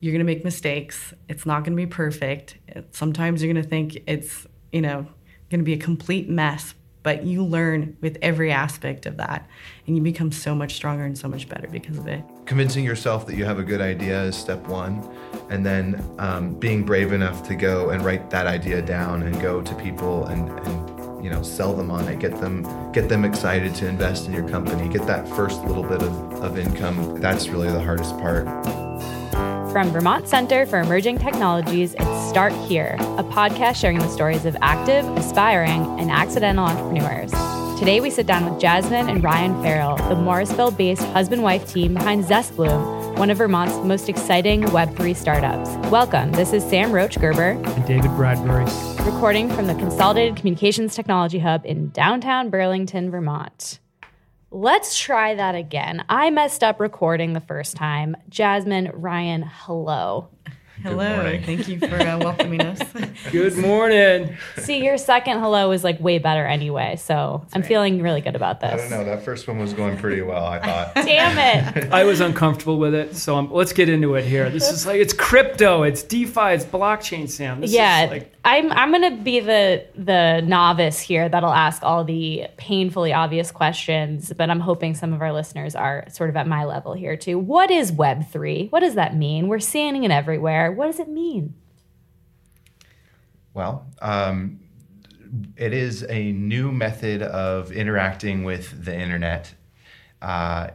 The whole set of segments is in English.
You're going to make mistakes. It's not going to be perfect. Sometimes you're going to think it's, you know, going to be a complete mess, but you learn with every aspect of that and you become so much stronger and so much better because of it. Convincing yourself that you have a good idea is step one, and then um, being brave enough to go and write that idea down and go to people and, and you know sell them on it, get them get them excited to invest in your company, get that first little bit of, of income. That's really the hardest part. From Vermont Center for Emerging Technologies, it's Start Here, a podcast sharing the stories of active, aspiring, and accidental entrepreneurs. Today, we sit down with Jasmine and Ryan Farrell, the Morrisville based husband wife team behind ZestBloom, one of Vermont's most exciting Web3 startups. Welcome. This is Sam Roach Gerber and David Bradbury, recording from the Consolidated Communications Technology Hub in downtown Burlington, Vermont. Let's try that again. I messed up recording the first time. Jasmine, Ryan, hello. Hello. Thank you for uh, welcoming us. Good morning. See, your second hello is like way better anyway. So That's I'm right. feeling really good about this. I don't know. That first one was going pretty well, I thought. Damn it. I was uncomfortable with it. So um, let's get into it here. This is like, it's crypto, it's DeFi, it's blockchain, Sam. This yeah. Like- I'm, I'm going to be the, the novice here that'll ask all the painfully obvious questions, but I'm hoping some of our listeners are sort of at my level here too. What is Web3? What does that mean? We're seeing it everywhere. What does it mean? Well, um, it is a new method of interacting with the internet uh,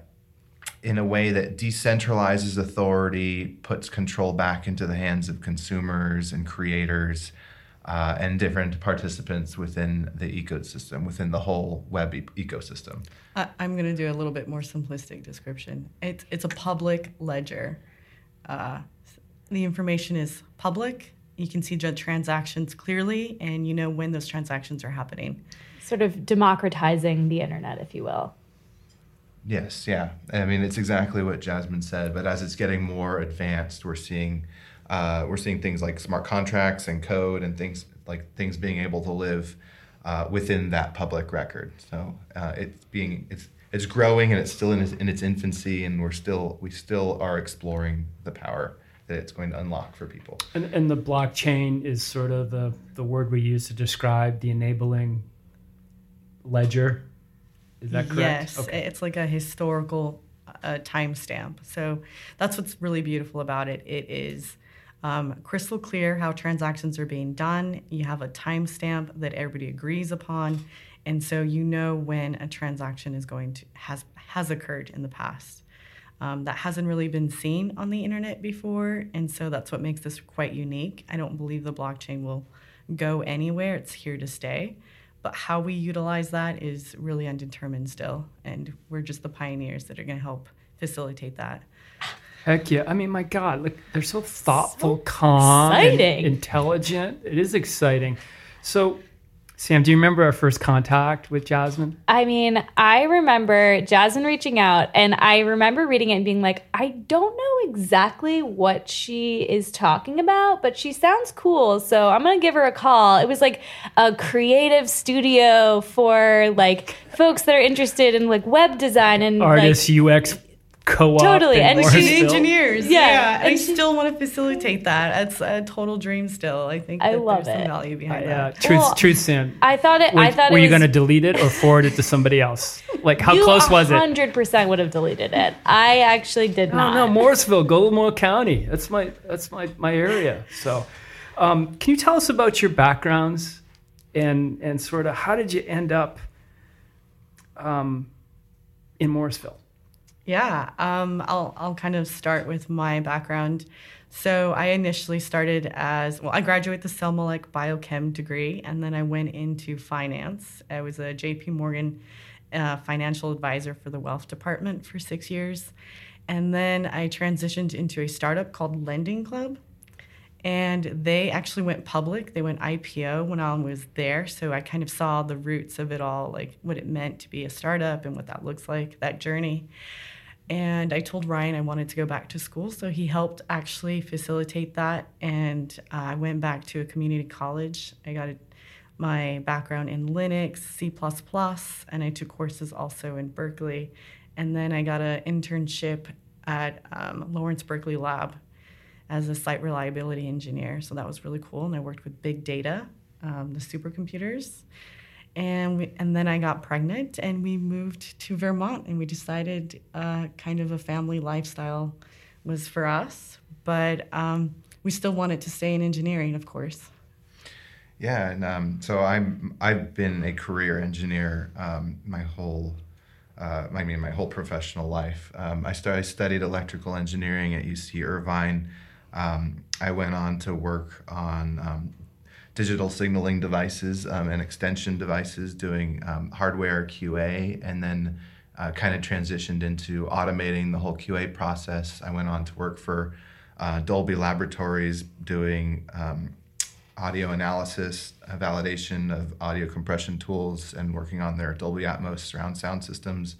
in a way that decentralizes authority, puts control back into the hands of consumers and creators. Uh, and different participants within the ecosystem, within the whole web e- ecosystem. I'm going to do a little bit more simplistic description. It's, it's a public ledger. Uh, the information is public you can see the transactions clearly and you know when those transactions are happening. Sort of democratizing the internet, if you will. Yes, yeah. I mean, it's exactly what Jasmine said. But as it's getting more advanced, we're seeing uh, we're seeing things like smart contracts and code and things like things being able to live uh, within that public record. So uh, it's being it's it's growing and it's still in its, in its infancy, and we're still we still are exploring the power that it's going to unlock for people. And, and the blockchain is sort of the, the word we use to describe the enabling ledger. Is that correct? Yes, okay. it's like a historical uh, timestamp. So that's what's really beautiful about it. It is um, crystal clear how transactions are being done. You have a timestamp that everybody agrees upon, and so you know when a transaction is going to has has occurred in the past um, that hasn't really been seen on the internet before. And so that's what makes this quite unique. I don't believe the blockchain will go anywhere, it's here to stay. But how we utilize that is really undetermined still. And we're just the pioneers that are going to help facilitate that. Heck yeah. I mean, my God, like they're so thoughtful, so calm, intelligent. It is exciting. So Sam, do you remember our first contact with Jasmine? I mean, I remember Jasmine reaching out, and I remember reading it and being like, I don't know exactly what she is talking about, but she sounds cool. So I'm going to give her a call. It was like a creative studio for like folks that are interested in like web design and artists, like, UX co-op totally and she's engineers yeah, yeah. and, and I still want to facilitate that. It's a total dream still i think i love there's it some value behind uh, that. truth well, truth sam i thought it were, i thought were you going to delete it or forward it to somebody else? Like how close was it? 100% would have deleted it. I actually did no, not. No morrisville Gullimore county. That's my that's my my area so. Um, can you tell us about your backgrounds and and sort of how did you end up um, in morrisville yeah, um, I'll I'll kind of start with my background. So I initially started as well. I graduated the Selma like biochem degree, and then I went into finance. I was a J.P. Morgan uh, financial advisor for the wealth department for six years, and then I transitioned into a startup called Lending Club, and they actually went public. They went IPO when I was there, so I kind of saw the roots of it all, like what it meant to be a startup and what that looks like, that journey. And I told Ryan I wanted to go back to school, so he helped actually facilitate that. And uh, I went back to a community college. I got a, my background in Linux, C, and I took courses also in Berkeley. And then I got an internship at um, Lawrence Berkeley Lab as a site reliability engineer. So that was really cool. And I worked with big data, um, the supercomputers. And, we, and then I got pregnant and we moved to Vermont and we decided uh, kind of a family lifestyle was for us. But um, we still wanted to stay in engineering, of course. Yeah, and um, so I'm I've been a career engineer um, my whole uh, I mean my whole professional life. Um, I, started, I studied electrical engineering at UC Irvine. Um, I went on to work on um, digital signaling devices um, and extension devices, doing hardware QA, and then uh, kind of transitioned into automating the whole QA process. I went on to work for uh, Dolby Laboratories, doing audio analysis, validation of audio compression tools, and working on their Dolby Atmos surround sound systems.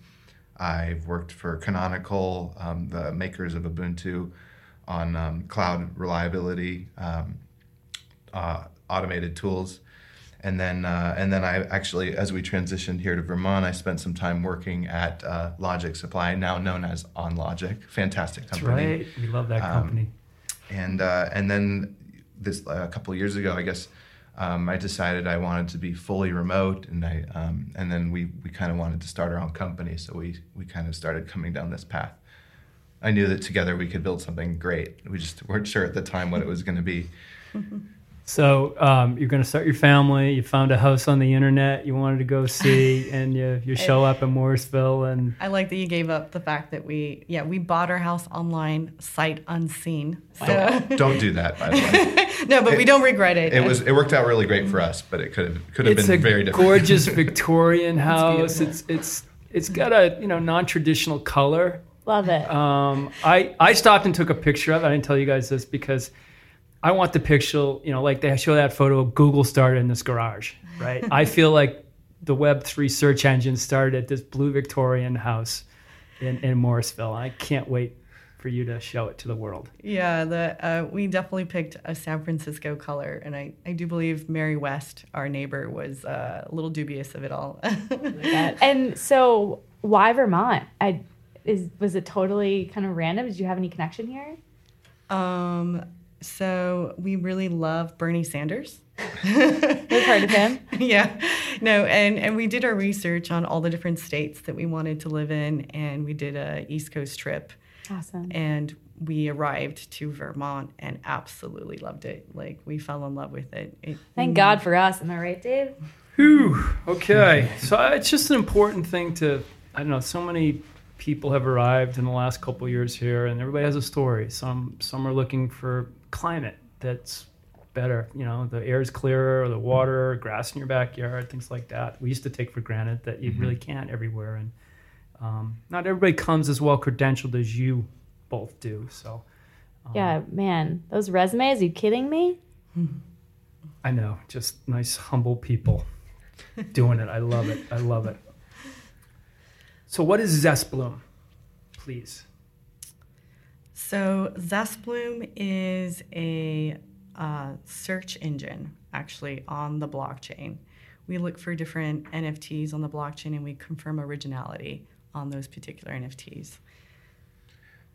I've worked for Canonical, um, the makers of Ubuntu, on um, cloud reliability, um, uh, automated tools. And then, uh, and then I actually, as we transitioned here to Vermont, I spent some time working at uh, Logic Supply, now known as OnLogic. Fantastic company. That's right. We love that um, company. and uh, and then this a couple of years ago, I guess, um, I decided I wanted to be fully remote, and I um, and then we we kind of wanted to start our own company, so we we kind of started coming down this path. I knew that together we could build something great. We just weren't sure at the time what it was going to be. So um, you're going to start your family. You found a house on the internet you wanted to go see, and you, you show up in Morrisville. And I like that you gave up the fact that we yeah we bought our house online, sight unseen. So. Don't, don't do that, by the way. no, but it, we don't regret it. It was it worked out really great for us, but it could have could have it's been very different. Gorgeous Victorian house. It's, it's it's it's got a you know non traditional color. Love it. Um, I I stopped and took a picture of it. I didn't tell you guys this because I want the picture, you know, like they show that photo of Google started in this garage, right? I feel like the Web3 search engine started at this blue Victorian house in, in Morrisville. I can't wait for you to show it to the world. Yeah, the uh, we definitely picked a San Francisco color, and I, I do believe Mary West, our neighbor, was uh, a little dubious of it all. and so, why Vermont? I is was it totally kind of random? Did you have any connection here? Um, so we really love Bernie Sanders. We've heard of him. yeah. No, and, and we did our research on all the different states that we wanted to live in, and we did a East Coast trip. Awesome. And we arrived to Vermont and absolutely loved it. Like we fell in love with it. it Thank God for us. Am I right, Dave? Whew. Okay. so uh, it's just an important thing to, I don't know, so many people have arrived in the last couple years here and everybody has a story. Some, some are looking for climate that's better. You know, the air is clearer, the water, grass in your backyard, things like that. We used to take for granted that you mm-hmm. really can't everywhere, and um, not everybody comes as well credentialed as you both do. So, um, yeah, man, those resumes. Are you kidding me? I know, just nice, humble people doing it. I love it. I love it. So, what is Zestbloom, please? So Zestbloom is a uh, search engine actually on the blockchain. We look for different NFTs on the blockchain and we confirm originality on those particular NFTs.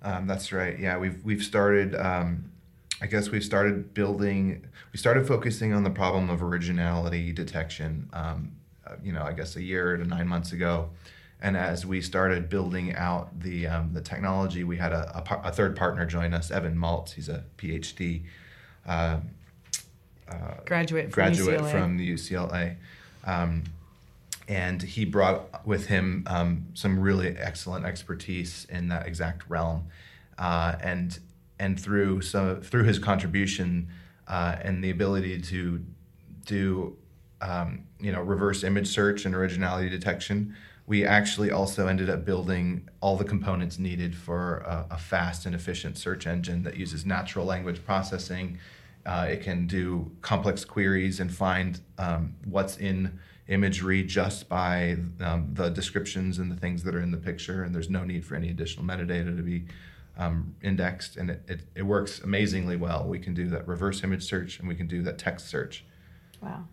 Um, that's right. Yeah, we've we've started. Um, I guess we've started building. We started focusing on the problem of originality detection. Um, uh, you know, I guess a year to nine months ago, and as we started building out the um, the technology, we had a, a, a, third partner join us, Evan Maltz. He's a PhD uh, uh, graduate from graduate UCLA. from the UCLA, um, and he brought with him um, some really excellent expertise in that exact realm, uh, and and through some through his contribution uh, and the ability to do um, you know reverse image search and originality detection we actually also ended up building all the components needed for a, a fast and efficient search engine that uses natural language processing. Uh, it can do complex queries and find um, what's in imagery just by um, the descriptions and the things that are in the picture, and there's no need for any additional metadata to be um, indexed. And it, it, it works amazingly well. We can do that reverse image search and we can do that text search. Wow.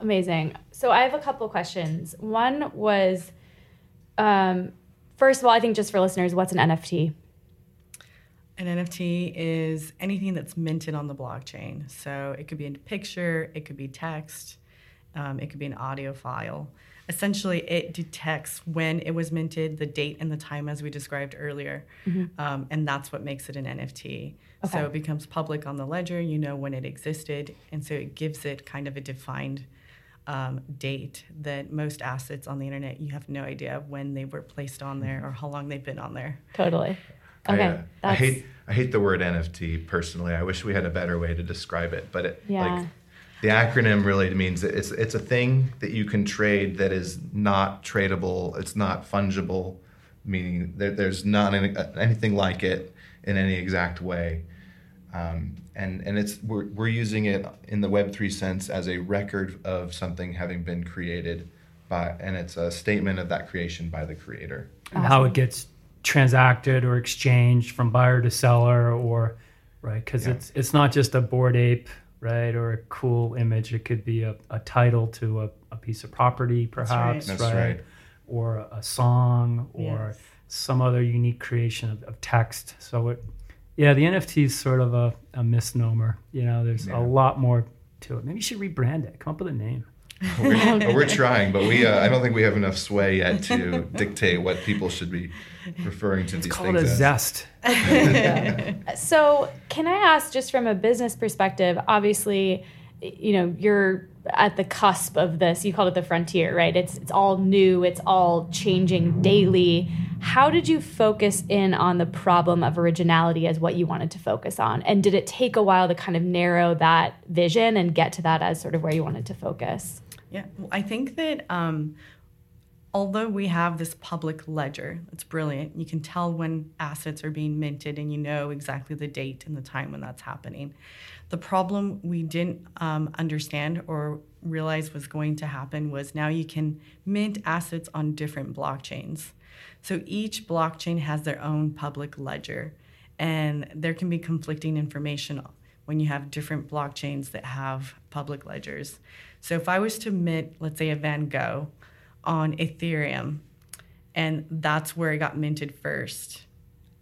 Amazing. So I have a couple questions. One was um, first of all, I think just for listeners, what's an NFT? An NFT is anything that's minted on the blockchain. So it could be a picture, it could be text, um, it could be an audio file. Essentially, it detects when it was minted, the date and the time, as we described earlier, um, and that's what makes it an NFT. So it becomes public on the ledger. You know when it existed, and so it gives it kind of a defined um, date that most assets on the internet you have no idea when they were placed on there or how long they've been on there. Totally. Okay. I, uh, I hate I hate the word NFT personally. I wish we had a better way to describe it, but it Yeah. like the acronym really means that it's it's a thing that you can trade that is not tradable. It's not fungible, meaning there, there's not any, anything like it in any exact way. Um, and and it's we're, we're using it in the Web three sense as a record of something having been created by, and it's a statement of that creation by the creator. and how it gets transacted or exchanged from buyer to seller or right because Yeah. it's it's not just a Bored Ape right or a cool image it could be a, a title to a, a piece of property perhaps That's right. or a song or Yes. some other unique creation of, of text so it yeah the nft is sort of a, a misnomer you know there's Yeah. a lot more to it maybe you should rebrand it come up with a name we're, we're trying, but we uh, I don't think we have enough sway yet to dictate what people should be referring to these call it things a as. zest So, can I ask, just from a business perspective, obviously, you know, you're at the cusp of this. You called it the frontier, right? It's it's all new. It's all changing daily. How did you focus in on the problem of originality as what you wanted to focus on? And did it take a while to kind of narrow that vision and get to that as sort of where you wanted to focus? Yeah, I think that um, although we have this public ledger, it's brilliant. You can tell when assets are being minted and you know exactly the date and the time when that's happening. The problem we didn't um, understand or realize was going to happen was now you can mint assets on different blockchains. So each blockchain has their own public ledger, and there can be conflicting information when you have different blockchains that have public ledgers. So if I was to mint, let's say, a Van Gogh on Ethereum, and that's where it got minted first,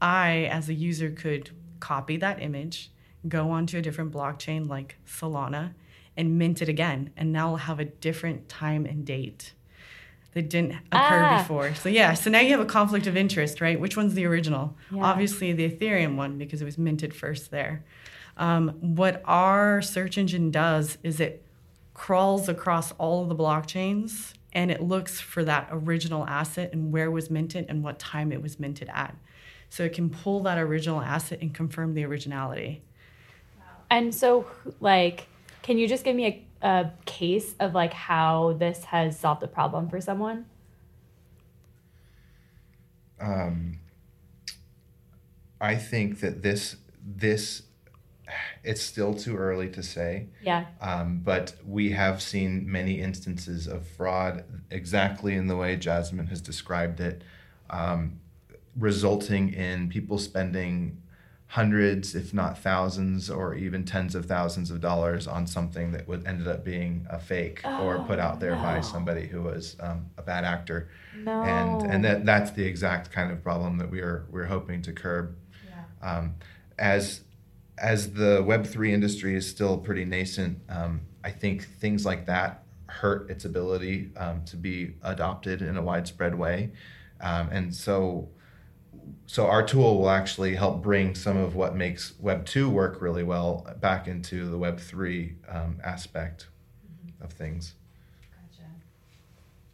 I, as a user, could copy that image, go onto a different blockchain like Solana, and mint it again. And now I'll have a different time and date that didn't occur Ah. before. So yeah, so now you have a conflict of interest, right? Which one's the original? Yeah. Obviously the Ethereum one because it was minted first there. Um, what our search engine does is it crawls across all of the blockchains and it looks for that original asset and where it was minted and what time it was minted at. So it can pull that original asset and confirm the originality. And so, like, can you just give me a, a case of like how this has solved the problem for someone? Um, I think that this this it's still too early to say, Yeah. um, but we have seen many instances of fraud exactly in the way Jasmine has described it, um, resulting in people spending hundreds, if not thousands, or even tens of thousands of dollars on something that would ended up being a fake or put out there by somebody who was um, a bad actor No. and and that that's the exact kind of problem that we are we're hoping to curb. Um, as as the Web three industry is still pretty nascent, um, I think things like that hurt its ability um, to be adopted in a widespread way, um, and so. So our tool will actually help bring some of what makes Web two work really well back into the Web three um, aspect of things.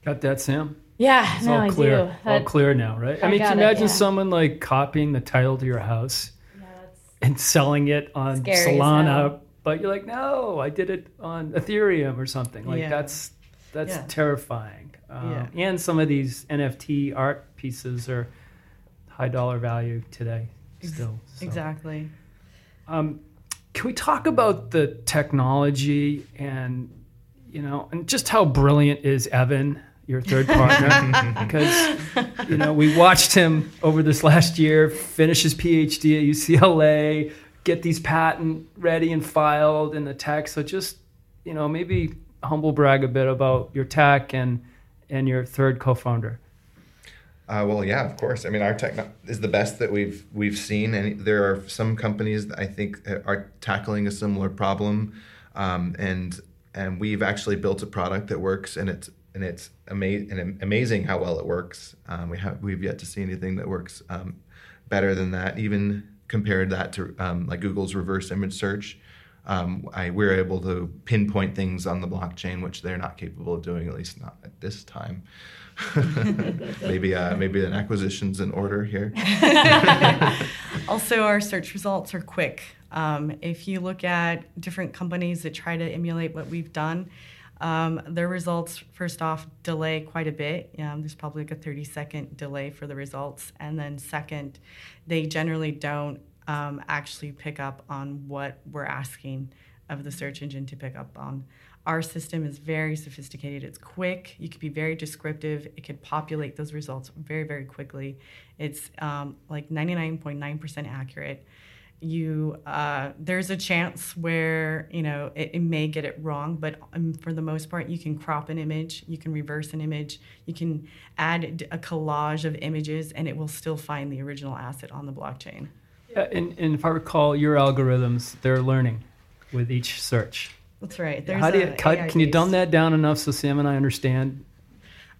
got that sam Yeah, It's no, all I clear. do. All clear now, right? I, I mean, can you imagine yeah. someone like copying the title to your house Yeah, and selling it on Scary Solana, hell. but you're like, no, I did it on Ethereum or something. Like Yeah. that's that's Yeah. terrifying. Um, Yeah. And some of these NFT art pieces are high dollar value today still. so. Exactly. Um, can we talk about the technology and you know and just how brilliant is Evan, your third partner? because you know we watched him over this last year finish his PhD at UCLA, get these patent ready and filed in the tech. So just you know maybe humble brag a bit about your tech and and your third co-founder. Uh, well, yeah, of course. I mean, our tech is the best that we've we've seen, and there are some companies that I think are tackling a similar problem, um, and and we've actually built a product that works, and it's and it's ama- and amazing how well it works. Um, we have we've yet to see anything that works um, better than that, even compared that to um, like Google's reverse image search. Um, I, we're able to pinpoint things on the blockchain, which they're not capable of doing, at least not at this time. maybe uh, maybe an acquisition's in order here. also, our search results are quick. Um, if you look at different companies that try to emulate what we've done, um, their results, first off, delay quite a bit. Um, there's probably like a 30 second delay for the results. And then, second, they generally don't um, actually pick up on what we're asking of the search engine to pick up on. Our system is very sophisticated. It's quick. You can be very descriptive. It could populate those results very, very quickly. It's um, like 99.9% accurate you uh, there's a chance where you know it, it may get it wrong but um, for the most part you can crop an image you can reverse an image you can add a collage of images and it will still find the original asset on the blockchain yeah and, and if i recall your algorithms they're learning with each search that's right there's how do you cut, can you dumb that down enough so sam and i understand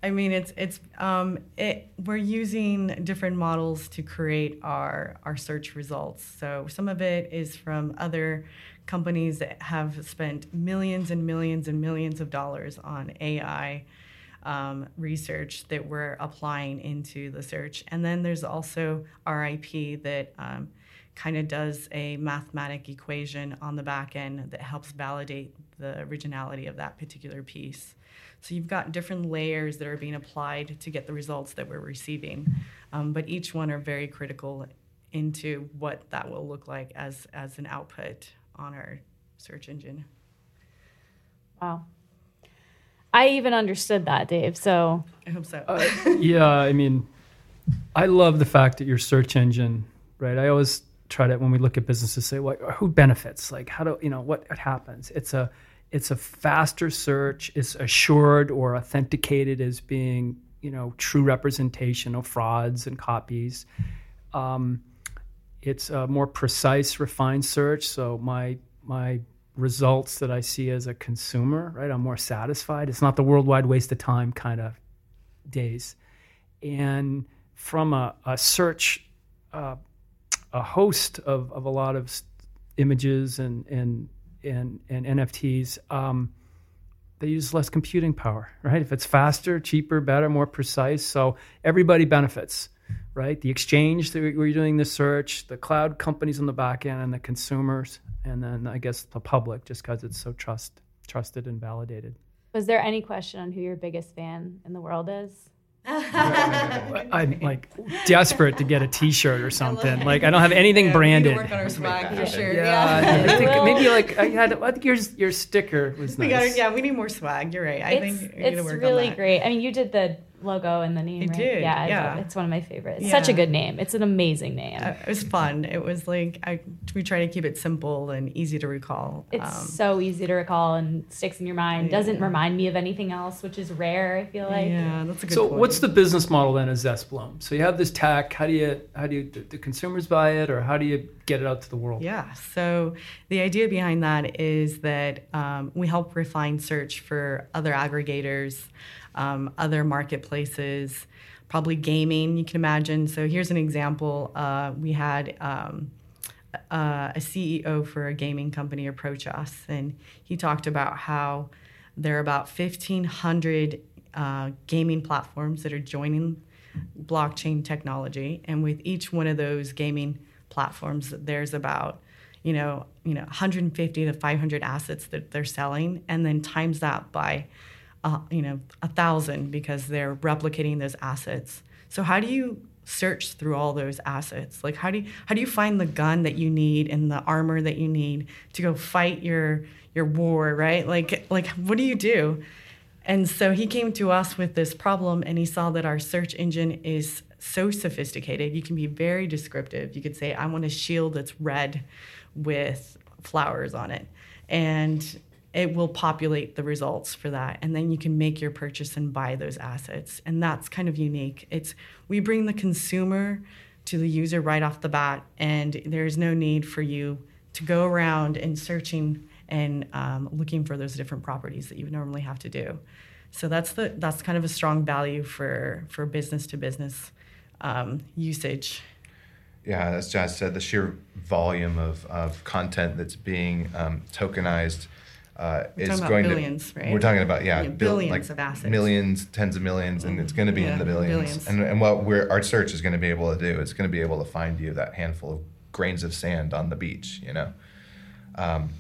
I mean, it's it's um, it. We're using different models to create our our search results. So some of it is from other companies that have spent millions and millions and millions of dollars on AI um, research that we're applying into the search. And then there's also RIP that um, kind of does a mathematic equation on the back end that helps validate the originality of that particular piece. So you've got different layers that are being applied to get the results that we're receiving, um, but each one are very critical into what that will look like as as an output on our search engine. Wow. I even understood that, Dave. So I hope so. uh, yeah, I mean, I love the fact that your search engine, right? I always try to when we look at businesses say, "What? Who benefits? Like, how do you know what, what happens?" It's a it's a faster search. It's assured or authenticated as being, you know, true representation of frauds and copies. Um, it's a more precise, refined search. So my my results that I see as a consumer, right? I'm more satisfied. It's not the worldwide waste of time kind of days. And from a, a search, uh, a host of, of a lot of images and, and and, and NFTs, um, they use less computing power, right? If it's faster, cheaper, better, more precise, so everybody benefits, right? The exchange that we're doing the search, the cloud companies on the back end, and the consumers, and then I guess the public, just because it's so trust trusted and validated. Was there any question on who your biggest fan in the world is? I'm like desperate to get a T-shirt or something. Like I don't have anything yeah, branded. work on our swag for sure. Yeah, yeah. I think maybe like I had. I think your your sticker was nice. We got yeah, we need more swag. You're right. I it's, think it's really great. I mean, you did the logo and the name. It right? did. Yeah, yeah. It's, it's, one of my favorites. Yeah. Such a good name. It's an amazing name. Uh, it was fun. It was like I we try to keep it simple and easy to recall. It's um, so easy to recall and sticks in your mind. Yeah. Doesn't remind me of anything else, which is rare. I feel like. Yeah, that's a good. So, point. what's the business model then of Zestbloom? So you have this tech. How do you how do you do the consumers buy it, or how do you get it out to the world? Yeah. So the idea behind that is that um, we help refine search for other aggregators um, other marketplaces, probably gaming, you can imagine. So here's an example. Uh, we had um, uh, a CEO for a gaming company approach us, and he talked about how there are about 1,500 uh, gaming platforms that are joining blockchain technology, and with each one of those gaming platforms, there's about you know, you know, 150 to 500 assets that they're selling, and then times that by uh, you know, a thousand because they're replicating those assets. So how do you search through all those assets? Like how do you, how do you find the gun that you need and the armor that you need to go fight your your war, right? Like like what do you do? And so he came to us with this problem and he saw that our search engine is so sophisticated. You can be very descriptive. You could say I want a shield that's red with flowers on it. And it will populate the results for that. And then you can make your purchase and buy those assets. And that's kind of unique. It's we bring the consumer to the user right off the bat and there's no need for you to go around and searching and um, looking for those different properties that you would normally have to do. So that's the that's kind of a strong value for for business to business um, usage. Yeah, as Jazz said, the sheer volume of, of content that's being um, tokenized uh, We're is going billions, to. right? We're talking about yeah, Yeah, bil- billions like of assets. millions, tens of millions, and it's going to be Yeah, in the billions. billions. And and what we're our search is going to be able to do, it's going to be able to find you that handful of grains of sand on the beach, you know. Um,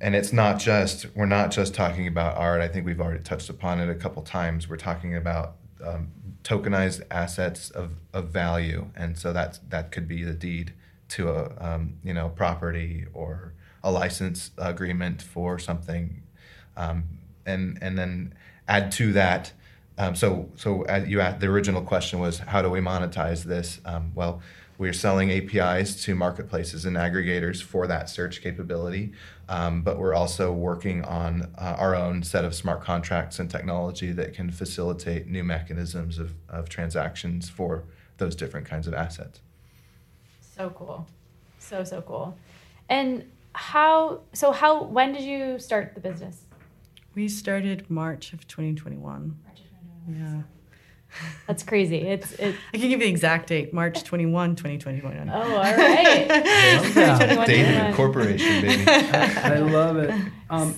and it's not just we're not just talking about art. I think we've already touched upon it a couple times. We're talking about um, tokenized assets of, of value, and so that's that could be the deed to a um, you know property or a license agreement for something, um, and and then add to that. Um, so so as you asked, the original question was how do we monetize this? Um, well, we're selling APIs to marketplaces and aggregators for that search capability, um, but we're also working on uh, our own set of smart contracts and technology that can facilitate new mechanisms of, of transactions for those different kinds of assets. So cool. So, so cool. And how, so how, when did you start the business? we started march of 2021 yeah That's crazy. It's, it, i can give you the exact date march 21 2021 oh, all right. Love that. 21, David 21. Corporation, baby. I love it. Um,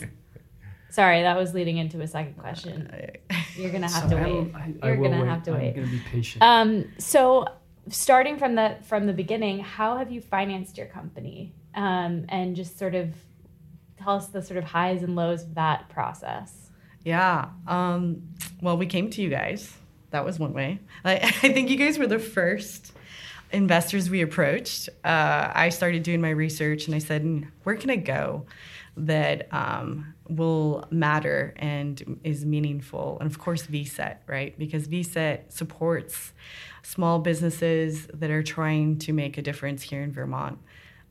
Sorry, that was leading into a second question. You're gonna have to so I wait. will- I- I You're will gonna wait. have to wait. I'm wait. going to be patient. Um, so starting from the from the beginning, how have you financed your company? Um, and just sort of tell us the sort of highs and lows of that process. Yeah. Um, well, we came to you guys. That was one way. I, I think you guys were the first investors we approached. Uh, I started doing my research and I said, "Hmm, where can I go that um, will matter and is meaningful? And of course, VCET, right? Because VCET supports small businesses that are trying to make a difference here in Vermont.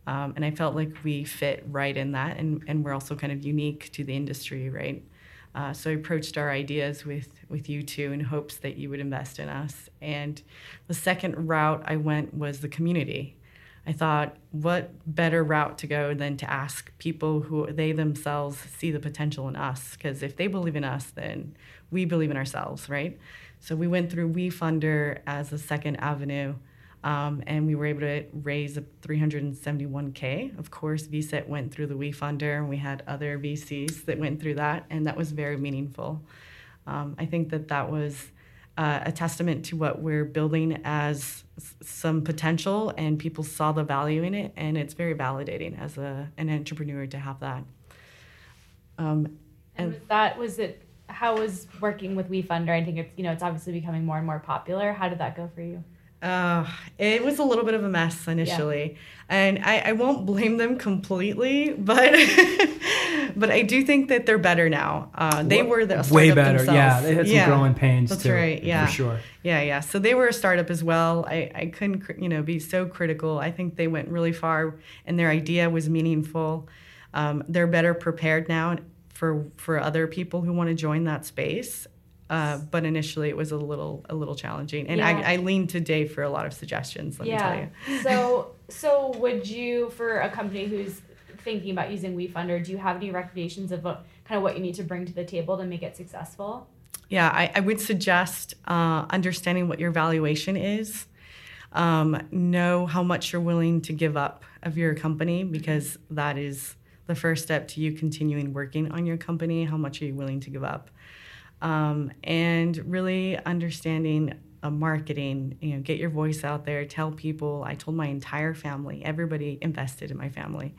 Um, and I felt like we fit right in that, and, and we're also kind of unique to the industry, right? Uh, so I approached our ideas with, with you two in hopes that you would invest in us. And the second route I went was the community. I thought, what better route to go than to ask people who they themselves see the potential in us? Because if they believe in us, then we believe in ourselves, right? So we went through WeFunder as a second avenue, um, and we were able to raise a 371k. Of course, VCET went through the WeFunder, and we had other VCs that went through that, and that was very meaningful. Um, I think that that was uh, a testament to what we're building as some potential, and people saw the value in it, and it's very validating as a, an entrepreneur to have that. Um, And And- was that was it? How was working with WeFunder? I think it's you know it's obviously becoming more and more popular. How did that go for you? Uh, it was a little bit of a mess initially, and I, I won't blame them completely, but but I do think that they're better now. Uh, they were the way better. Themselves. Yeah, they had some growing pains That's too. right. Yeah, for sure. Yeah, yeah. So they were a startup as well. I, I couldn't, cr- you know, be so critical. I think they went really far, and their idea was meaningful. Um, they're better prepared now for for other people who want to join that space. Uh, but initially, it was a little a little challenging, and Yeah. I, I leaned to Dave for a lot of suggestions. Let me tell you. so so would you for a company who's thinking about using WeFunder, do you have any recommendations of what, kind of what you need to bring to the table to make it successful? Yeah, I, I would suggest uh, understanding what your valuation is. Um, know how much you're willing to give up of your company because that is the first step to you continuing working on your company. How much are you willing to give up? Um, and really understanding uh, marketing. You know, get your voice out there. Tell people. I told my entire family. Everybody invested in my family.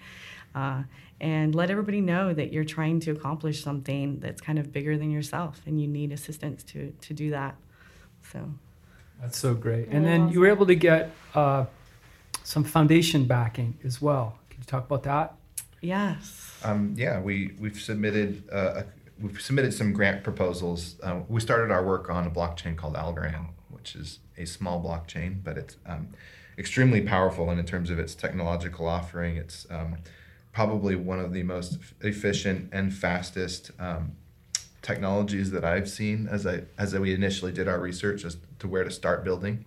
Uh, and let everybody know that you're trying to accomplish something that's kind of bigger than yourself and you need assistance to, to do that. So, That's so great. And then awesome. you were able to get uh, some foundation backing as well. Could you talk about that? Yes. Um, yeah, we we've submitted uh, we've submitted some grant proposals. Uh, we started our work on a blockchain called Algorand, which is a small blockchain, but it's um, extremely powerful and in terms of its technological offering. It's um, probably one of the most efficient and fastest um, technologies that I've seen as I as we initially did our research as to where to start building.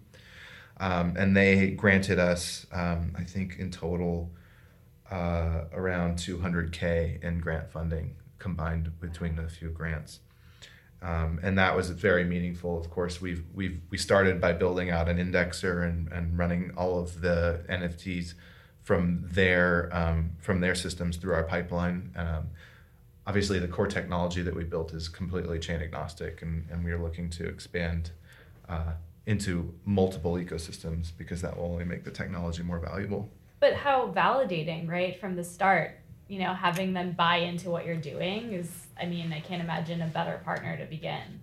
Um, and they granted us, um, I think, in total, uh, around 200k in grant funding combined between the few grants. Um, and that was very meaningful. Of course, we've we've we started by building out an indexer and, and running all of the NFTs from their um, from their systems through our pipeline. Um, obviously, the core technology that we built is completely chain agnostic, and, and we are looking to expand uh, into multiple ecosystems because that will only make the technology more valuable. But how validating, right, from the start you know, having them buy into what you're doing is, I mean, I can't imagine a better partner to begin.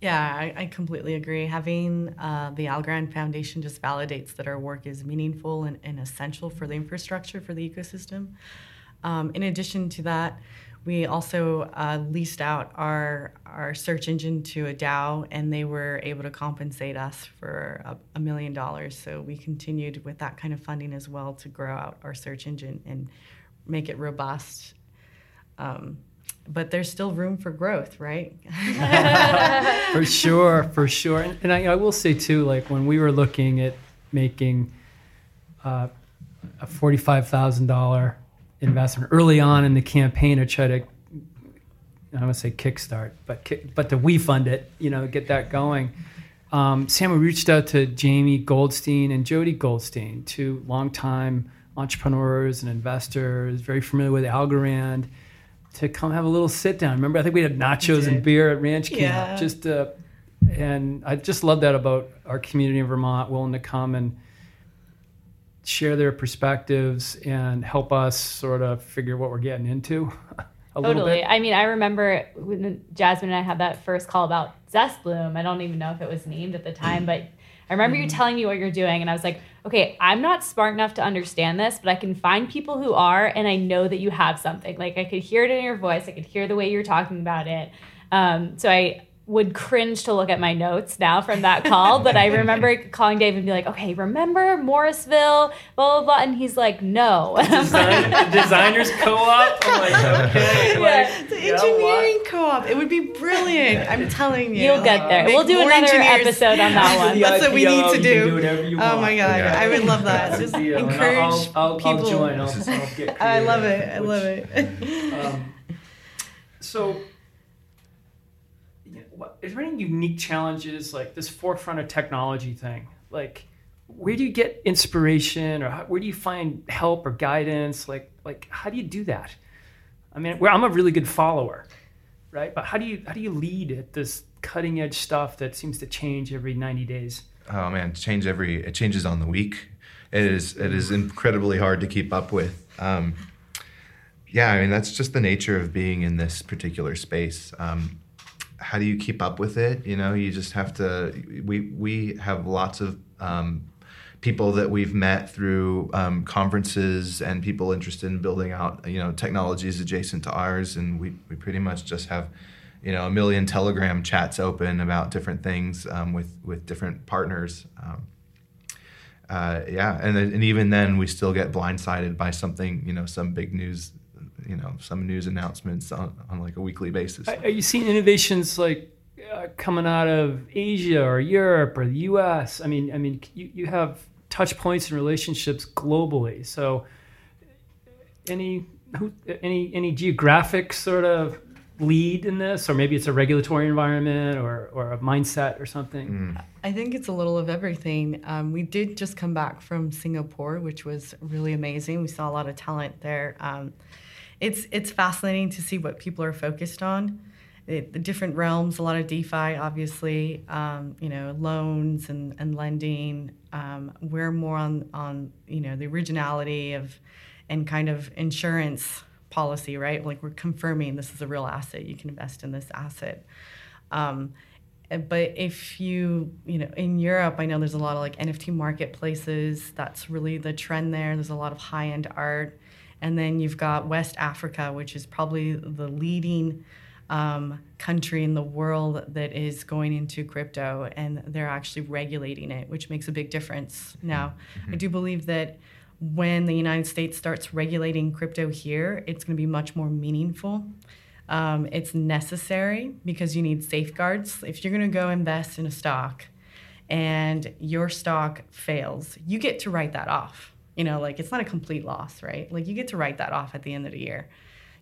Yeah, I, I completely agree. Having uh, the Algorand Foundation just validates that our work is meaningful and, and essential for the infrastructure for the ecosystem. Um, in addition to that, we also uh, leased out our our search engine to a DAO, and they were able to compensate us for a, a million dollars. So we continued with that kind of funding as well to grow out our search engine and make it robust. Um, but there's still room for growth, right? for sure, for sure. And, and I, I, will say too, like when we were looking at making uh, a forty-five thousand dollar investment early on in the campaign to try to, I don't want to say kickstart, but but to we fund it, you know, get that going. Um, Sam, we reached out to Jamie Goldstein and Jody Goldstein, two longtime entrepreneurs and investors, very familiar with Algorand, to come have a little sit down. Remember, I think we had nachos and beer at Ranch Camp. Yeah. Just uh, and I just love that about our community in Vermont, willing to come and share their perspectives and help us sort of figure what we're getting into. totally. I mean, I remember when Jasmine and I had that first call about Zest Bloom. I don't even know if it was named at the time, but I remember mm-hmm. you telling me what you're doing, and I was like, okay, I'm not smart enough to understand this, but I can find people who are, and I know that you have something. Like I could hear it in your voice, I could hear the way you're talking about it. Um, so I would cringe to look at my notes now from that call, but I remember calling Dave and be like, okay, remember Morrisville, blah, blah, blah. And he's like, no. Design, designers co-op? I'm like, okay. Yeah, like, the engineering yeah, co-op. It would be brilliant. I'm telling you. You'll get there. we'll do another episode on that one. That's what we need to do. do oh my God. Yeah. I would love that. Just encourage I'll, I'll, people. I'll join. I'll, I'll get I love it. I love it. Um, so what, is there any unique challenges like this forefront of technology thing? Like, where do you get inspiration, or how, where do you find help or guidance? Like, like how do you do that? I mean, I'm a really good follower, right? But how do you how do you lead at this cutting edge stuff that seems to change every 90 days? Oh man, change every it changes on the week. It is it is incredibly hard to keep up with. Um, yeah, I mean that's just the nature of being in this particular space. Um, how do you keep up with it? You know, you just have to. We we have lots of um, people that we've met through um, conferences and people interested in building out you know technologies adjacent to ours, and we we pretty much just have you know a million Telegram chats open about different things um, with with different partners. Um, uh, yeah, and and even then we still get blindsided by something you know some big news you know some news announcements on, on like a weekly basis. Are you seeing innovations like uh, coming out of Asia or Europe or the U.S.? I mean, I mean, you, you have touch points and relationships globally. So, any who, any any geographic sort of lead in this, or maybe it's a regulatory environment or or a mindset or something. Mm. I think it's a little of everything. Um, we did just come back from Singapore, which was really amazing. We saw a lot of talent there. Um, it's it's fascinating to see what people are focused on. It, the different realms, a lot of DeFi, obviously, um, you know, loans and, and lending. Um, we're more on on you know the originality of and kind of insurance policy, right? Like we're confirming this is a real asset. You can invest in this asset. Um, but if you you know in Europe, I know there's a lot of like NFT marketplaces. That's really the trend there. There's a lot of high end art. And then you've got West Africa, which is probably the leading um, country in the world that is going into crypto, and they're actually regulating it, which makes a big difference. Now, mm-hmm. I do believe that when the United States starts regulating crypto here, it's going to be much more meaningful. Um, it's necessary because you need safeguards. If you're going to go invest in a stock and your stock fails, you get to write that off. You know, like it's not a complete loss, right? Like you get to write that off at the end of the year.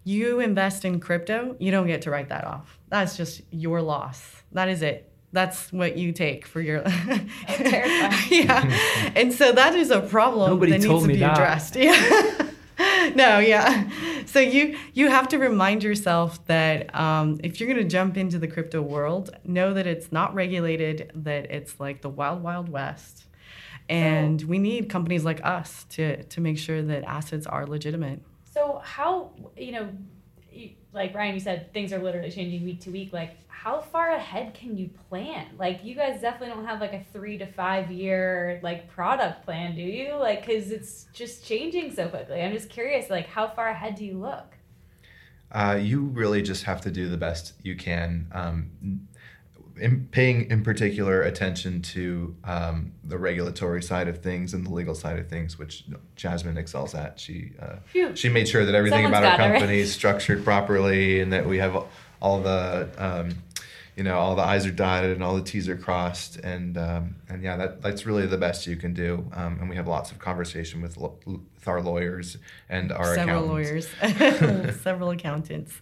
You invest in crypto, you don't get to write that off. That's just your loss. That is it. That's what you take for your. yeah, and so that is a problem Nobody that needs to me be that. addressed. Yeah. no, yeah. So you you have to remind yourself that um, if you're going to jump into the crypto world, know that it's not regulated, that it's like the wild wild west, and we need companies like us to to make sure that assets are legitimate. So how you know, like Ryan, you said things are literally changing week to week. Like, how far ahead can you plan? Like, you guys definitely don't have like a three to five year like product plan, do you? Like, because it's just changing so quickly. I'm just curious. Like, how far ahead do you look? Uh, you really just have to do the best you can. Um, in paying in particular attention to um, the regulatory side of things and the legal side of things, which Jasmine excels at. She uh, she made sure that everything Someone's about our got right? company is structured properly and that we have all the um, you know all the I's are dotted and all the T's are crossed and um, and yeah that that's really the best you can do. Um, and we have lots of conversation with lo- with our lawyers and our several accountants. lawyers, several accountants.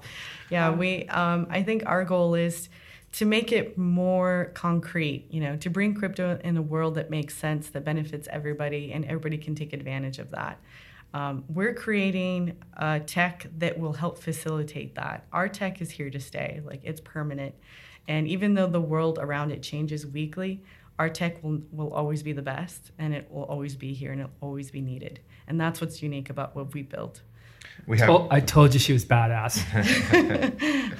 Yeah, we. Um, I think our goal is to make it more concrete. You know, to bring crypto in a world that makes sense, that benefits everybody, and everybody can take advantage of that. Um, we're creating a tech that will help facilitate that. Our tech is here to stay. Like it's permanent, and even though the world around it changes weekly. Our tech will, will always be the best and it will always be here and it'll always be needed. And that's what's unique about what we built. We have Oh, I told you she was badass.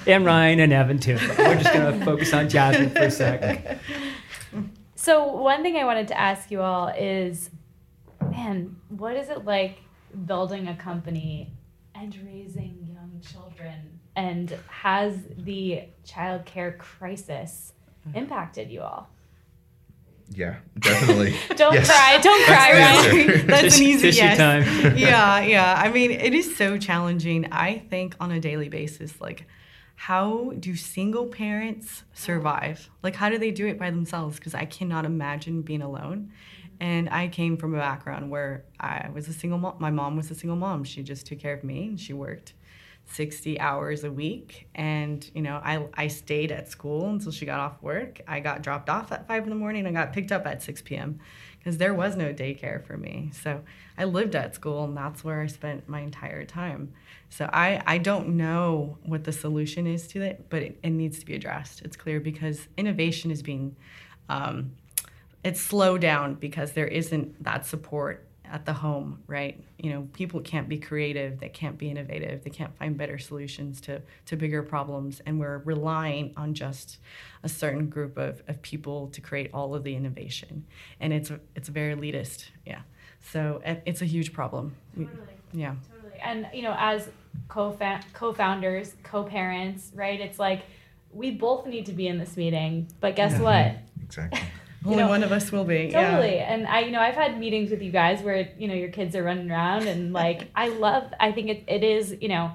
and Ryan and Evan too. We're just gonna focus on Jasmine for a sec. So one thing I wanted to ask you all is, man, what is it like building a company and raising young children? And has the childcare crisis mm. impacted you all? Yeah, definitely. Don't Yes. cry, don't cry, That's the Ryan. That's an easy tissue yes. time. yeah, yeah. I mean, it is so challenging. I think on a daily basis, like, how do single parents survive? Like, how do they do it by themselves? Because I cannot imagine being alone. And I came from a background where I was a single mom. My mom was a single mom. She just took care of me and she worked 60 hours a week. And, you know, I, I stayed at school until she got off work. I got dropped off at 5 in the morning and got picked up at 6 p.m. because there was no daycare for me. So I lived at school and that's where I spent my entire time. So I, I don't know what the solution is to it, but it, it needs to be addressed. It's clear because innovation is being, um, it's slowed down because there isn't that support at the home, right? You know, people can't be creative, they can't be innovative, they can't find better solutions to, to bigger problems, and we're relying on just a certain group of, of people to create all of the innovation. And it's it's very elitist, yeah. So it's a huge problem. Totally. yeah. Totally. And you know, as co co-founders, co-parents, right? It's like we both need to be in this meeting, but guess what? Exactly. Only know, one of us will be. yeah. Totally. And I, you know, I've had meetings with you guys where, you know, your kids are running around and like, I love, I think it, it is, you know,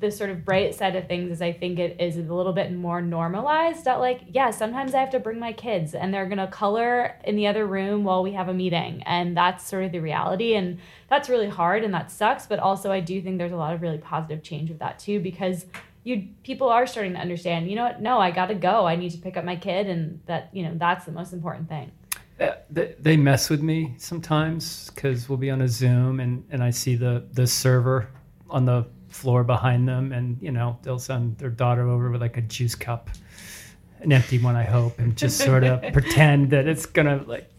the sort of bright side of things is I think it is a little bit more normalized that like, yeah, sometimes I have to bring my kids and they're going to color in the other room while we have a meeting. And that's sort of the reality. And that's really hard and that sucks. But also I do think there's a lot of really positive change with that too, because you people are starting to understand, you know what? No, I got to go. I need to pick up my kid. And that, you know, that's the most important thing. Uh, they, they mess with me sometimes because we'll be on a Zoom and, and I see the, the server on the floor behind them, and you know they'll send their daughter over with like a juice cup, an empty one, I hope, and just sort of pretend that it's gonna like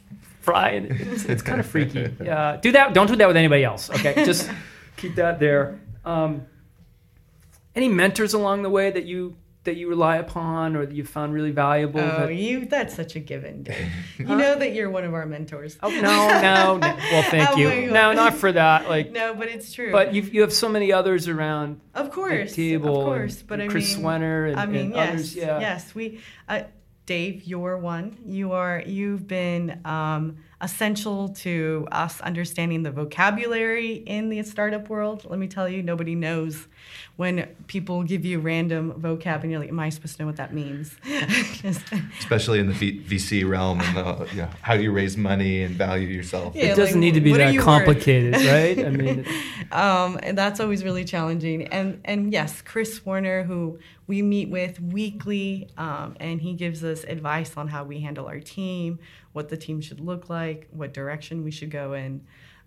fry. And it's, it's kind of freaky. Yeah, do that. Don't do that with anybody else. Okay, just keep that there. Um, any mentors along the way that you that you rely upon or that you found really valuable? Oh, that- you, that's such a given, Dave. You know that you're one of our mentors. Oh, no, no, no. Well, thank Oh you. No, not for that. Like, No, but it's true. but you you have so many others around of course, the table. of course. and But I Chris mean, Swenor and, I mean, and yes, others. Yeah. yes. We, uh, Dave, you're one. You are. You've been um, essential to us understanding the vocabulary in the startup world. Let me tell you, nobody knows when people give you random vocab and you're like, am I supposed to know what that means? Especially in the v- VC realm and the, you know, how you raise money and value yourself. Yeah, it doesn't like, need to be that complicated, right? I mean, um, and that's always really challenging. And and yes, Chris Swenor, who we meet with weekly, um, and he gives us advice on how we handle our team, what the team should look like, what direction we should go in.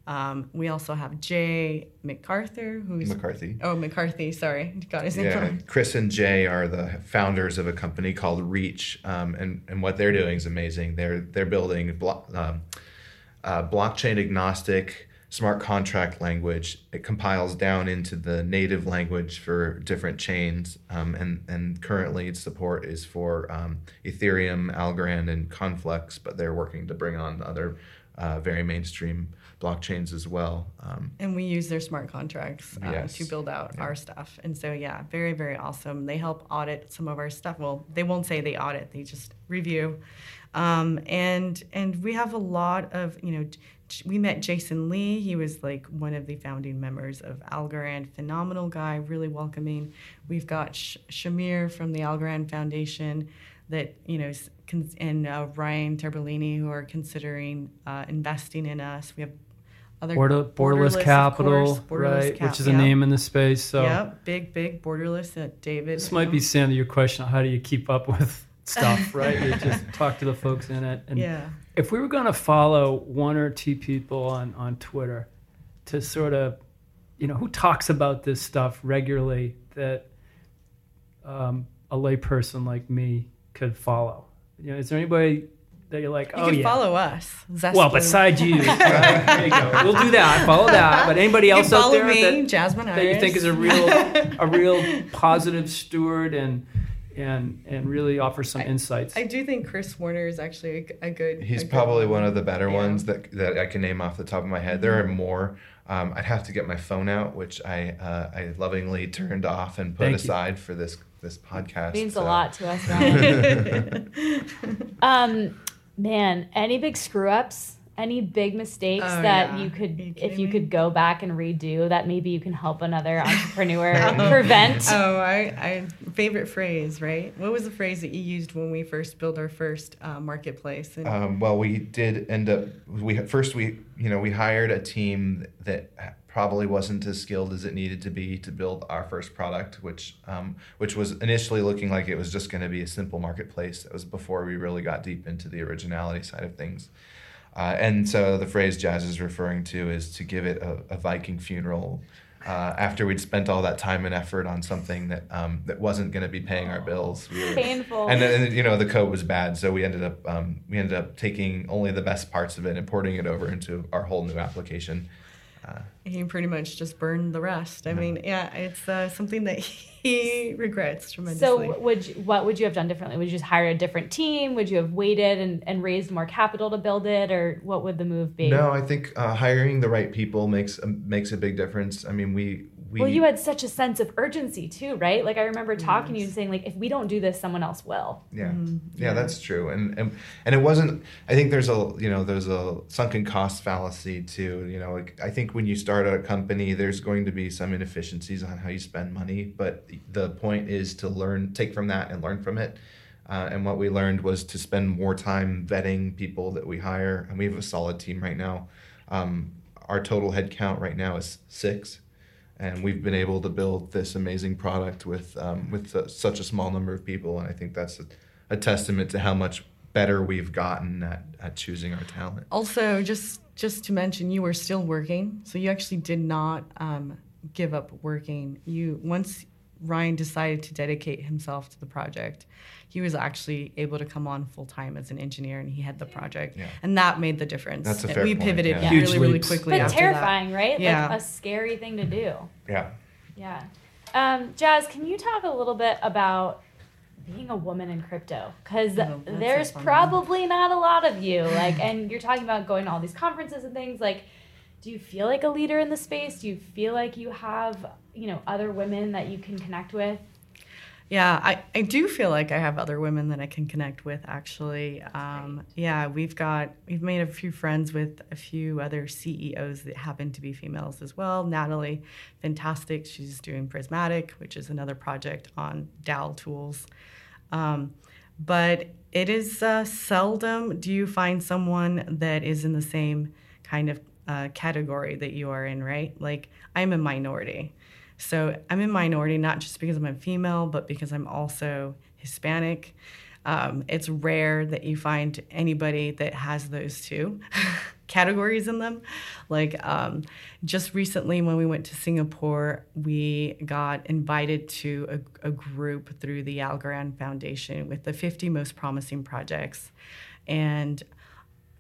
Um, we also have Jay McArthur, who's McCarthy. oh McCarthy, sorry, got his name Yeah, wrong. Chris and Jay are the founders of a company called Reach, um, and and what they're doing is amazing. They're they're building blo- um, uh, blockchain agnostic smart contract language. It compiles down into the native language for different chains, um, and and currently its support is for um, Ethereum, Algorand, and Conflux, but they're working to bring on other uh, very mainstream blockchains as well. Um, and we use their smart contracts uh, Yes. to build out Yeah. our stuff. And so, yeah, very, very awesome. They help audit some of our stuff. Well, they won't say they audit; they just review. Um, and and we have a lot of you know. We met Jason Lee. He was like one of the founding members of Algorand. Phenomenal guy, really welcoming. We've got Sh- Shamir from the Algorand Foundation, that you know, con- and uh, Ryan Terbolini who are considering uh, investing in us. We have other border, borderless, of capital, course, borderless right? cap- Which is a yeah. name in the space. So Yep, big, big borderless at David. this might be Sam your question: How do you keep up with stuff? Right? you just talk to the folks in it. And Yeah. If we were going to follow one or two people on on Twitter to sort of, you know, who talks about this stuff regularly that um, a layperson like me could follow, you know, is there anybody that you're like, You oh can yeah, follow us. Well, Blue. besides you, right, there you go. We'll do that. Follow that. But anybody else out there me, that, Jasmine that you think is a real, a real positive steward and and and really offer some insights? I do think Chris Swenor is actually a, a good. He's a good probably one of the better Yeah. ones that that I can name off the top of my head. There are more. Um, I'd have to get my phone out, which I uh, I lovingly turned off and put Thank you. aside for this this podcast. Means so. a lot to us. Ryan. um, man, any big screw ups? Any big mistakes Oh, that yeah. you could, you if you me? could go back and redo, that maybe you can help another entrepreneur prevent? Oh, I, I favorite phrase, right? What was the phrase that you used when we first built our first uh, marketplace? And Um, well, we did end up. We first we you know we hired a team that probably wasn't as skilled as it needed to be to build our first product, which um, which was initially looking like it was just going to be a simple marketplace. That was before we really got deep into the originality side of things. Uh, and so the phrase Jazz is referring to is to give it a, a Viking funeral. Uh, after we'd spent all that time and effort on something that um, that wasn't going to be paying our bills, we were, Painful. and then you know the code was bad, so we ended up um, we ended up taking only the best parts of it and porting it over into our whole new application. Uh, he pretty much just burned the rest. I mean, yeah, it's uh, something that he regrets tremendously. So would you, what would you have done differently? Would you just hire a different team? Would you have waited and, and raised more capital to build it, or what would the move be? no, I think uh, hiring the right people makes um, makes a big difference. I mean, we we Well, you had such a sense of urgency too, right? Like I remember talking to you and saying, like, if we don't do this, someone else will. Yeah. Mm-hmm. yeah, that's true, and, and and it wasn't. I think there's a you know there's a sunken cost fallacy too. You know, like, I think when you start a company, there's going to be some inefficiencies on how you spend money, but the point is to learn, take from that, and learn from it. Uh, and what we learned was to spend more time vetting people that we hire, and we have a solid team right now. Um, our total headcount right now is six and we've been able to build this amazing product with um, with such a small number of people, and I think that's a, a testament to how much better we've gotten at, at choosing our talent. Also, just just to mention, you were still working, so you actually did not um, give up working. You once Ryan decided to dedicate himself to the project, he was actually able to come on full time as an engineer, and he had the project, Yeah. and that made the difference. That's a fair we point, pivoted yeah. Huge really, really quickly. But after terrifying, right? Yeah. Like a scary thing to do. Yeah. Yeah. Um, Jazz, can you talk a little bit about being a woman in crypto? Because Oh, there's fun one. probably not a lot of you. Like, and you're talking about going to all these conferences and things. Like, do you feel like a leader in the space? Do you feel like you have, you know, other women that you can connect with? Yeah, I, I do feel like I have other women that I can connect with actually. Um, yeah, we've got we've made a few friends with a few other CEOs that happen to be females as well. Natalie, fantastic. She's doing Prismatic, which is another project on DAO tools. Um, but it is uh, seldom do you find someone that is in the same kind of uh, category that you are in, right? Like I'm a minority. So I'm in minority not just because I'm a female, but because I'm also Hispanic. Um, it's rare that you find anybody that has those two categories in them. Like um, just recently, when we went to Singapore, we got invited to a, a group through the Algorand Foundation with the 50 most promising projects. And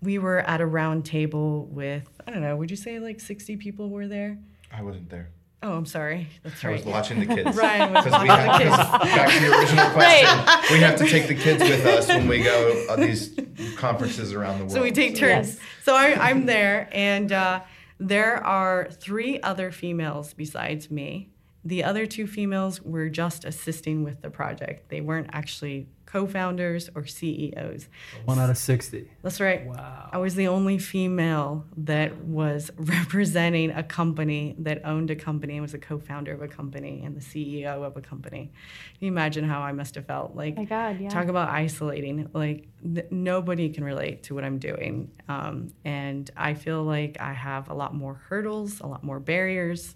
we were at a round table with, I don't know, would you say like 60 people were there? I wasn't there. Oh, I'm sorry. That's right. I was watching the kids. Ryan was Because we watching have, the kids. back to your original question, we have to take the kids with us when we go uh, these conferences around the world. So we take turns. Yes. So I, I'm there, and uh, there are three other females besides me. The other two females were just assisting with the project. They weren't actually co-founders or CEOs. One out of 60. That's right. Wow. I was the only female that was representing a company that owned a company and was a co-founder of a company and the CEO of a company. Can you imagine how I must have felt? Like, My God, yeah. talk about isolating. Like, th- nobody can relate to what I'm doing, um, and I feel like I have a lot more hurdles, a lot more barriers.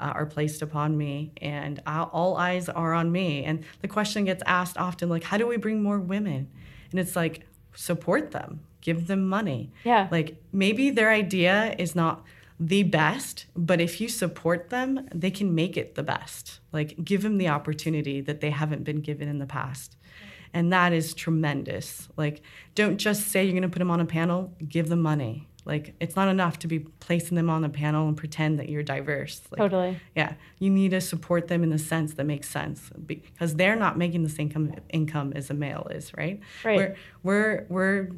Uh, are placed upon me, and I, all eyes are on me. And the question gets asked often, like, how do we bring more women? And it's like, support them, give them money. Yeah. Like maybe their idea is not the best, but if you support them, they can make it the best. Like give them the opportunity that they haven't been given in the past. And that is tremendous. Like don't just say you're going to put them on a panel, give them money. Like it's not enough to be placing them on a panel and pretend that you're diverse. Like, Totally. yeah, you need to support them in the sense that makes sense because they're not making the same income, income as a male is, right? Right. We're, we're, we're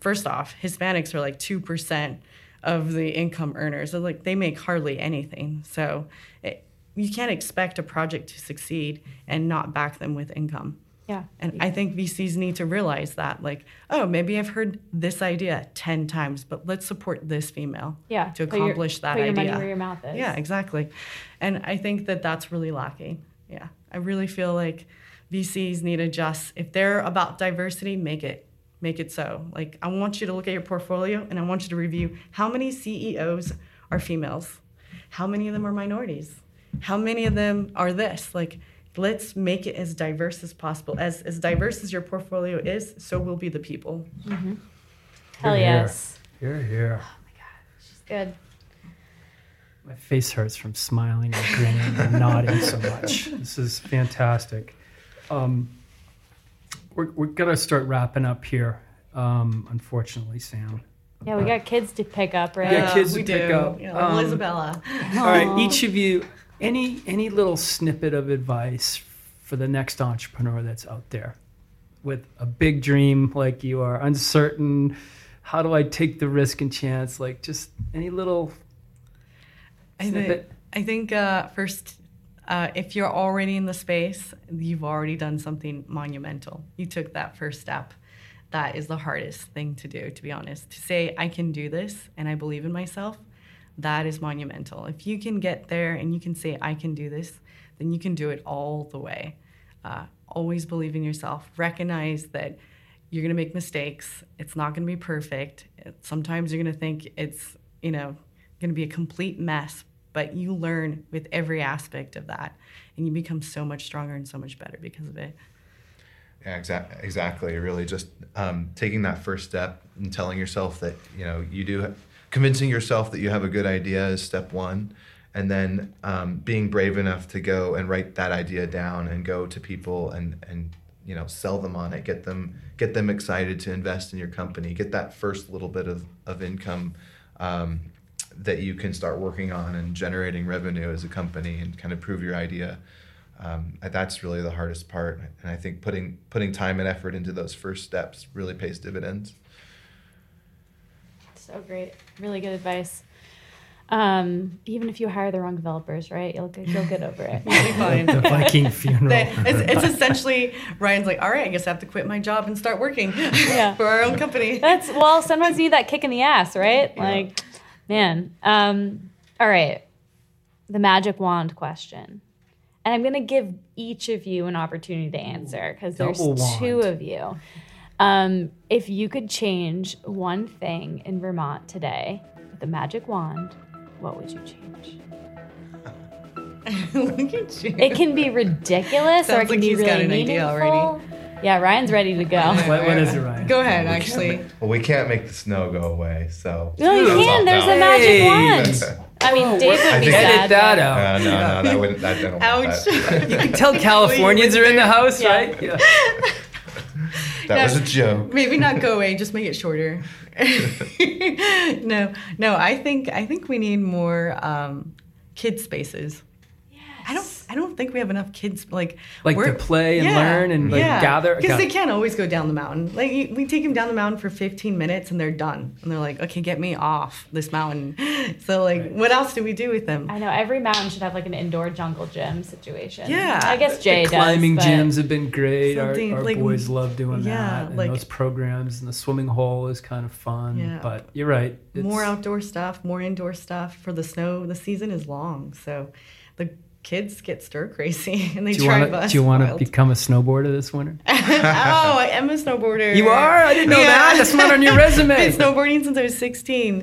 first off, Hispanics are like 2% of the income earners. So like they make hardly anything. So it, you can't expect a project to succeed and not back them with income. Yeah. And I think VCs need to realize that, like, oh, maybe I've heard this idea 10 times, but let's support this female Yeah. to Put your- accomplish that put your idea. money where your mouth is. Yeah, exactly. And I think that that's really lacking. Yeah. I really feel like VCs need to just, if they're about diversity, make it. Make it so. Like, I want you to look at your portfolio and I want you to review how many CEOs are females, how many of them are minorities, how many of them are this. Like, let's make it as diverse as possible. As, as diverse as your portfolio is, so will be the people. Hell yes. Here, here. yes. Here, here. Good. My face hurts from smiling and grinning and nodding so much. This is fantastic. Um, we're we're gonna start wrapping up here. Um, unfortunately, Sam. Yeah, we got kids to pick up, right? Yeah, kids we to pick do. up. Yeah, Um, Elizabella. All right, each of you, any any little snippet of advice for the next entrepreneur that's out there with a big dream like you are, uncertain. How do I take the risk and chance? Like just any little I think, snippet. I think uh, first, uh, if you're already in the space, you've already done something monumental. You took that first step. That is the hardest thing to do, to be honest. To say, I can do this and I believe in myself, that is monumental. If you can get there and you can say, I can do this, then you can do it all the way. Uh, always believe in yourself. Recognize that you're going to make mistakes. It's not going to be perfect. Sometimes you're going to think it's, you know, going to be a complete mess, but you learn with every aspect of that and you become so much stronger and so much better because of it. Yeah, exactly. Exactly. Really, just um, taking that first step and telling yourself that you know you do, convincing yourself that you have a good idea is step one, and then um, being brave enough to go and write that idea down and go to people and and you know sell them on it, get them get them excited to invest in your company, get that first little bit of of income. Um, that you can start working on and generating revenue as a company and kind of prove your idea um, that's really the hardest part and i think putting putting time and effort into those first steps really pays dividends So great. Really good advice. Um, even if you hire the wrong developers, right? You'll get, you'll get over it. You'll be fine. The Viking funeral. They- it's, it's essentially Ryan's like, all right, I guess I have to quit my job and start working for our own company. That's well, sometimes you need that kick in the ass, right? Like, man. Um, all right. The magic wand question. And I'm gonna give each of you an opportunity to answer because there's wand. two of you. Um, if you could change one thing in Vermont today with a magic wand, what would you change? Look at you. It can be ridiculous or it can like be he's really got an meaningful. idea already. Yeah, Ryan's ready to go. What- what is it, Ryan? Go ahead, actually. Well, we can't make the snow go away, so. No, you can. There's a magic Hey. wand. I mean, Dave would I be think- sad. Edit that out. Uh, no, no, that wouldn't. That, I don't Ouch. that. You can tell Californians are in the house, Yeah. right? Yeah. That was a joke. Maybe not go away, just make it shorter. no, no, I think I think we need more um, kid spaces. I don't. Think we have enough kids like Like to play and learn and, like, gather- because they can't always go down the mountain. Like we take them down the mountain for 15 minutes and they're done, and they're like, okay, get me off this mountain. So like, what else do we do with them? I know every mountain should have like an indoor jungle gym situation. Yeah. I guess Jay the climbing does. gyms have been great. Our, Something our like- boys love doing yeah, that. And like- those programs and the swimming hole is kind of fun. Yeah. But you're right. It's, more outdoor stuff, more indoor stuff. For the snow, the season is long, so the kids get stir crazy and they Do you try want to? bus Do you want to become a snowboarder this winter? oh, I am a snowboarder. You are? I didn't know Yeah. that. That's not on your resume. I've been snowboarding since I was 16.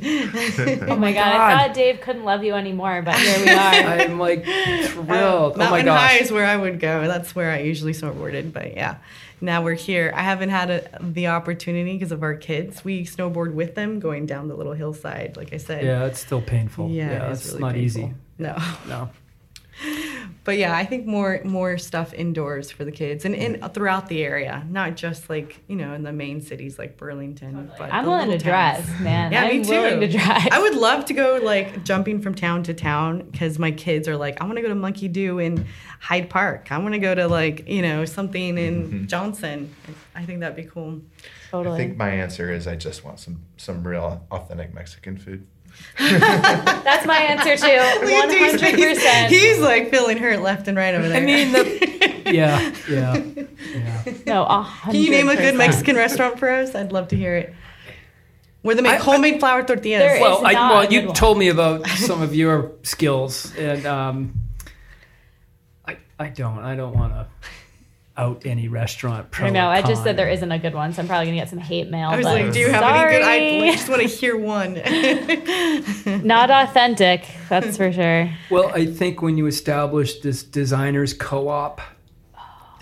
Oh my god, I thought Dave couldn't love you anymore, but here we are. I'm like thrilled. oh my Mountain gosh. High is where I would go. That's where I usually snowboarded. But yeah, now we're here. I haven't had a, the opportunity because of our kids. We snowboard with them going down the little hillside, like I said. Yeah, it's still painful. Yeah, Yeah, it's it's really not painful. easy. No. No. But yeah, I think more more stuff indoors for the kids and in throughout the area, not just like you know in the main cities like Burlington. But I'm willing to little drive, man. Yeah, I'm me too. willing to drive. I would love to go like jumping from town to town because my kids are like, I want to go to Monkey Do in Hyde Park. I want to go to like you know something in mm-hmm. Johnson. I think that'd be cool. Totally. I think my answer is I just want some some real authentic Mexican food. That's my answer too. Look at One Dave's hundred percent. He's like feeling hurt left and right over there. I mean, the, yeah, yeah, yeah. No, a hundred. Can you name a good. Mexican restaurant for us? I'd love to hear it. Where they make I- homemade flour tortillas. There is- Well, I, not well, you one. told me about some of your skills, and um, I, I don't, I don't want to out any restaurant. Pro I know. I just said there isn't a good one, so I'm probably gonna get some hate mail. I was but like, do you have sorry. any good? I just want to hear one. Not authentic, that's for sure. Well, I think when you establish this designers co-op,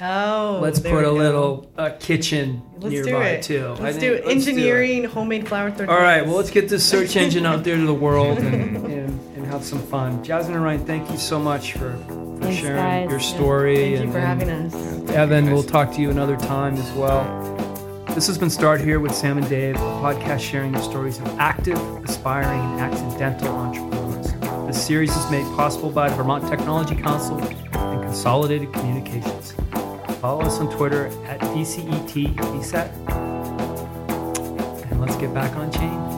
oh, let's put a go. little uh, kitchen Let's do nearby it. too. Let's think- do it. let's do it. Engineering homemade flour tortillas. All right, well, let's get this search engine out there to the world and, and, and have some fun. Jasmine and Ryan, thank you so much for, for Thanks, sharing guys. your story. Thank and, you for having us. Evan, we'll talk to you another time as well. This has been Start Here with Sam and Dave, a podcast sharing the stories of active, aspiring, and accidental entrepreneurs. This series is made possible by the Vermont Technology Council and Consolidated Communications. Follow us on Twitter at VCET, VCET. And let's get back on chain.